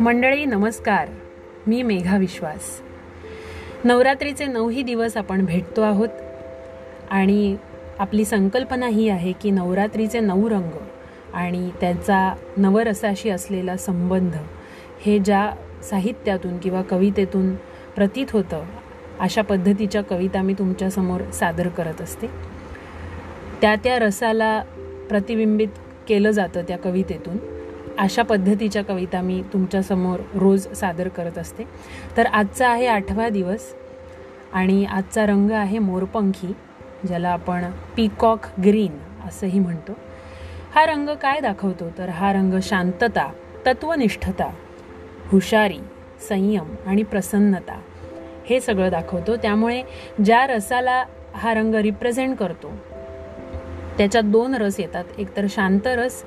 मंडळी नमस्कार. मी मेघा विश्वास. नवरात्रीचे नऊही दिवस आपण भेटतो आहोत आणि आपली संकल्पना ही आहे की नवरात्रीचे नऊ रंग आणि त्याचा नवरसाशी असलेला संबंध हे ज्या साहित्यातून किंवा कवितेतून प्रतीत होतं अशा पद्धतीच्या कविता मी तुमच्यासमोर सादर करत असते. त्या त्या रसाला प्रतिबिंबित केलं जातं त्या कवितेतून. अशा पद्धतीच्या कविता मी तुमच्यासमोर रोज सादर करत असते. तर आजचा आहे आठवा दिवस आणि आजचा रंग आहे मोरपंखी ज्याला आपण पीकॉक ग्रीन असंही म्हणतो. हा रंग काय दाखवतो? तर हा रंग शांतता तत्वनिष्ठता हुशारी संयम आणि प्रसन्नता हे सगळं दाखवतो. त्यामुळे ज्या रसाला हा रंग रिप्रेझेंट करतो त्याच्यात दोन रस येतात. एकतर शांत रस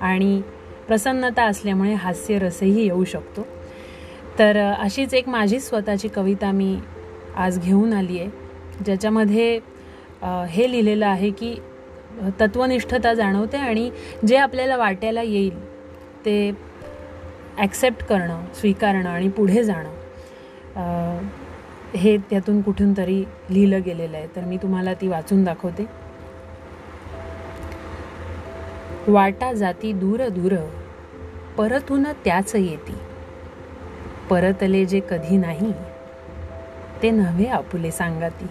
आणि प्रसन्नता असल्यामुळे हास्य रसही येऊ शकतो. तर अशीच एक माझी स्वतःची कविता मी आज घेऊन आली आहे ज्याच्यामध्ये हे लिहिलेलं आहे की तत्वनिष्ठता जाणवते आणि जे आपल्याला वाटायला येईल ते ॲक्सेप्ट करणं स्वीकारणं आणि पुढे जाणं हे त्यातून कुठून तरी लिहिलं गेलेलं आहे. तर मी तुम्हाला ती वाचून दाखवते. वाटा जाती दूर दूर. परतून त्याच येती. परतले जे कधी नाही ते नव्हे आपुले सांगाती.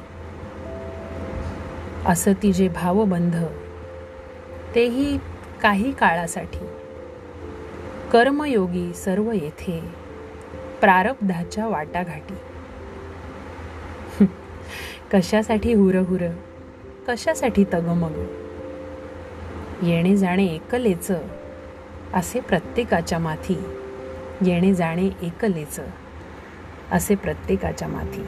असती जे भावबंध तेही काही काळासाठी. कर्मयोगी सर्व येथे प्रारब्धाच्या वाटाघाटी. कशासाठी हुरहुर कशासाठी तगमग? येणे जाणे एकलेच असे प्रत्येकाच्या माथी. येणे जाणे एकलेच असे प्रत्येकाच्या माथी.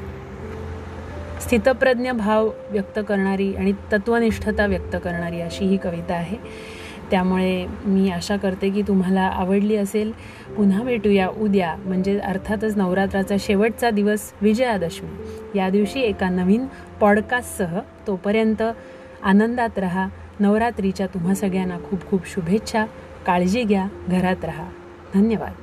स्थितप्रज्ञ भाव व्यक्त करणारी आणि तत्वनिष्ठता व्यक्त करणारी अशी ही कविता आहे. त्यामुळे मी आशा करते की तुम्हाला आवडली असेल. पुन्हा भेटूया उद्या म्हणजे अर्थातच नवरात्राचा शेवटचा दिवस विजयादशमी. या दिवशी एका नवीन पॉडकास्टसह तोपर्यंत आनंदात रहा. नवरात्रीच्या तुम्हा सगळ्यांना खूप खूप शुभेच्छा. काळजी घ्या घरात राहा. धन्यवाद.